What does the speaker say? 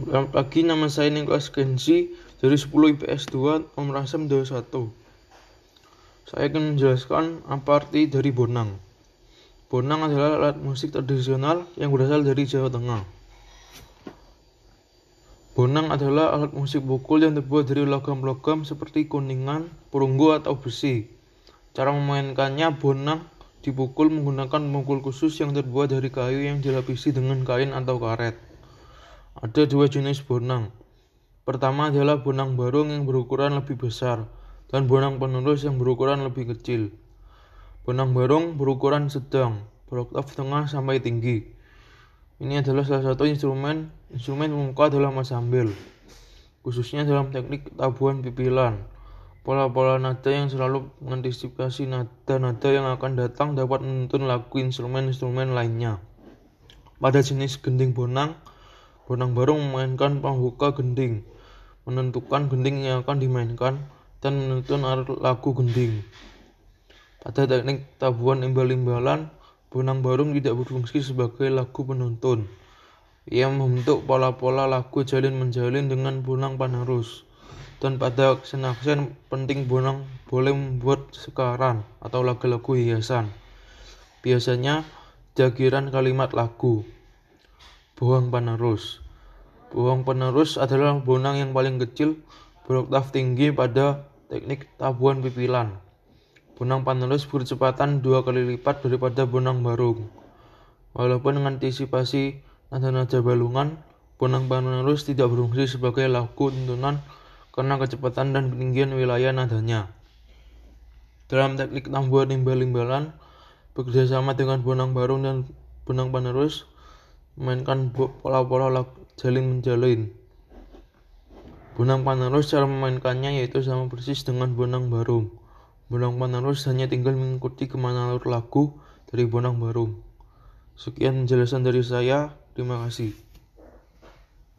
Selamat pagi, nama saya Niklas Gensi dari 10 IPS 2 Om Rasem 21. Saya akan menjelaskan apa arti dari bonang. Bonang adalah alat musik tradisional yang berasal dari Jawa Tengah. Bonang adalah alat musik pukul yang terbuat dari logam-logam seperti kuningan, perunggu, atau besi. Cara memainkannya, bonang dipukul menggunakan pemukul khusus yang terbuat dari kayu yang dilapisi dengan kain atau karet. Ada dua jenis bonang. Pertama adalah bonang barung yang berukuran lebih besar dan bonang penerus yang berukuran lebih kecil. Bonang barung berukuran sedang, beroktav tengah sampai tinggi. Ini adalah salah satu instrumen instrumen pemuka dalam ensemble, khususnya dalam teknik tabuhan pipilan. Pola-pola nada yang selalu mengantisipasi nada-nada yang akan datang dapat menuntun lagu instrumen-instrumen lainnya. Pada jenis gending bonang, Bonang Barung memainkan pembuka gending, menentukan gending yang akan dimainkan, dan menuntun lagu gending. Pada teknik tabuhan imbal-imbalan, Bonang Barung tidak berfungsi sebagai lagu penuntun. Ia membentuk pola-pola lagu jalin menjalin dengan bonang panerus. Dan pada aksen-aksen penting bonang boleh membuat sekaran atau lagu-lagu hiasan. Biasanya jagiran kalimat lagu. Buang penerus. Buang penerus adalah bonang yang paling kecil beroktav tinggi pada teknik tabuhan pipilan. Bonang penerus berkecepatan dua kali lipat daripada bonang barung. Walaupun mengantisipasi nada-nada balungan, bonang penerus tidak berfungsi sebagai lagu tuntunan karena kecepatan dan ketinggian wilayah nadanya. Dalam teknik tabuhan imbal-imbalan, bekerjasama dengan bonang barung dan bonang penerus, memainkan pola-pola jalin menjalin. Bonang penerus cara memainkannya yaitu sama persis dengan bonang barung. Bonang penerus hanya tinggal mengikuti ke mana alur lagu dari bonang barung. Sekian penjelasan dari saya. Terima kasih.